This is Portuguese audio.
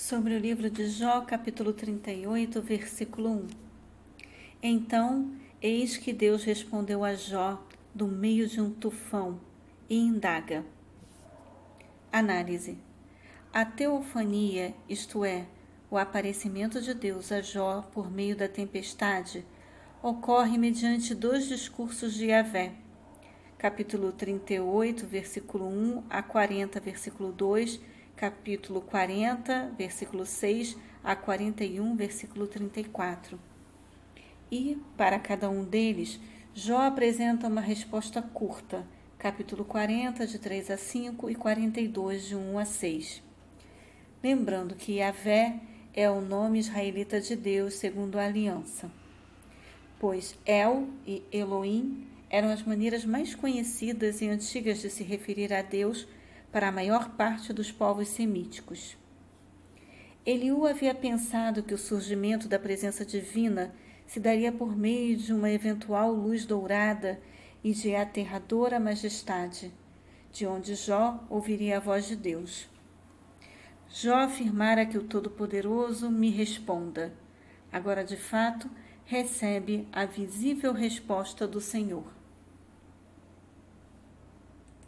sobre o livro de Jó, capítulo 38, versículo 1. Então, eis que Deus respondeu a Jó do meio de um tufão e indaga. Análise. A teofania, isto é, o aparecimento de Deus a Jó por meio da tempestade, ocorre mediante dois discursos de Yahvé. Capítulo 38, versículo 1 a 40, versículo 2 capítulo 40, versículo 6 a 41, versículo 34. E, para cada um deles, Jó apresenta uma resposta curta, capítulo 40, de 3 a 5 e 42, de 1 a 6. Lembrando que Yahvé é o nome israelita de Deus segundo a aliança, pois El e Elohim eram as maneiras mais conhecidas e antigas de se referir a Deus para a maior parte dos povos semíticos. Eliú havia pensado que o surgimento da presença divina se daria por meio de uma eventual luz dourada e de aterradora majestade, de onde Jó ouviria a voz de Deus. Jó afirmara que o Todo-Poderoso me responda. Agora, de fato, recebe a visível resposta do Senhor.